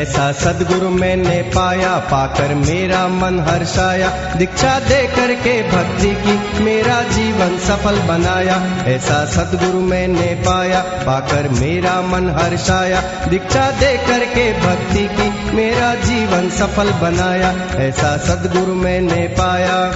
ऐसा सदगुरु मैंने पाया, पाकर मेरा मन हर्षाया। दीक्षा दे करके भक्ति की मेरा जीवन सफल बनाया। ऐसा सदगुरु मैंने पाया, पाकर मेरा मन हर्षाया। दीक्षा दे करके भक्ति की मेरा जीवन सफल बनाया। ऐसा सदगुरु मैंने पाया।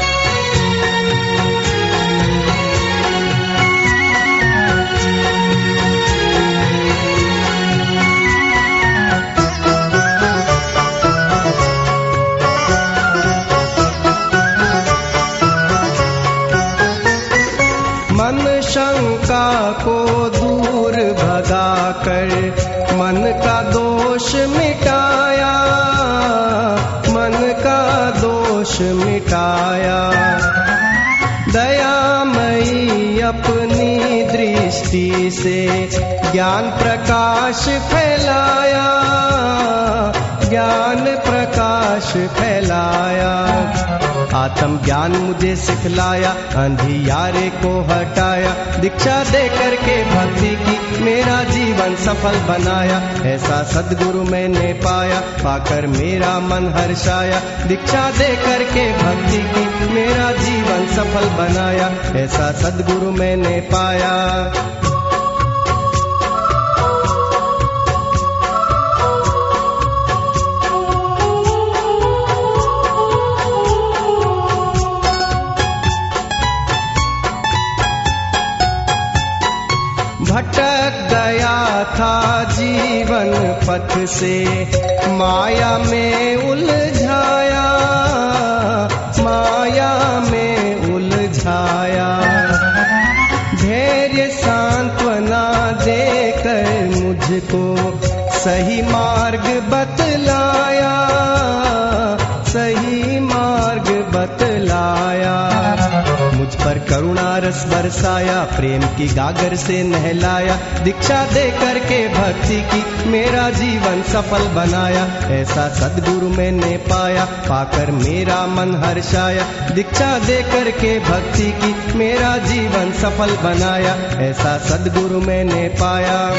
भगाकर मन का दोष मिटाया, मन का दोष मिटाया। दयामयी अपनी दृष्टि से ज्ञान प्रकाश फैलाया, ज्ञान प्रकाश फैलाया। आत्म ज्ञान मुझे सिखलाया अंधियारे को हटाया। दीक्षा दे करके भक्ति की मेरा जीवन सफल बनाया। ऐसा सदगुरु मैंने पाया, पाकर मेरा मन हर्षाया। दीक्षा दे करके भक्ति की मेरा जीवन सफल बनाया। ऐसा सदगुरु मैंने पाया। जीवन पथ से माया में उलझाया, माया में उलझाया। धैर्य सांत्वना देकर मुझको सही मार्ग बतलाया करुणा रस बरसाया, प्रेम की गागर से नहलाया, दीक्षा दे करके भक्ति की मेरा जीवन सफल बनाया। ऐसा सदगुरु मैंने पाया, पाकर मेरा मन हर्षाया। दीक्षा दे करके भक्ति की मेरा जीवन सफल बनाया, ऐसा सदगुरु मैंने पाया।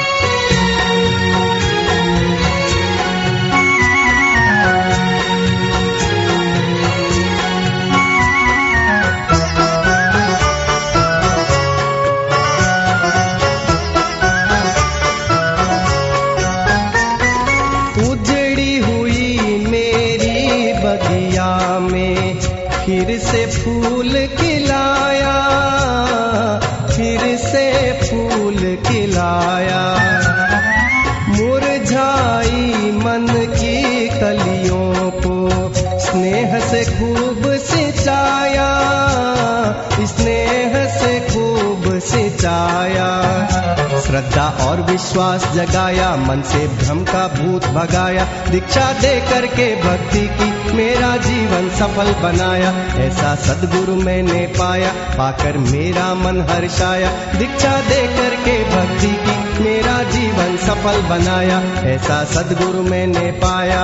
फिर से फूल खिलाया, फिर से फूल खिलाया। मुरझाई मन की कलियों को स्नेह से खूब सिंचाया, स्नेह से खूब सिंचाया। श्रद्धा और विश्वास जगाया, मन से भ्रम का भूत भगाया। दीक्षा दे करके भक्ति की मेरा जीवन सफल बनाया। ऐसा सदगुरु मैंने पाया, पाकर मेरा मन हर्षाया। दीक्षा दे करके भक्ति की मेरा जीवन सफल बनाया। ऐसा सदगुरु मैंने पाया।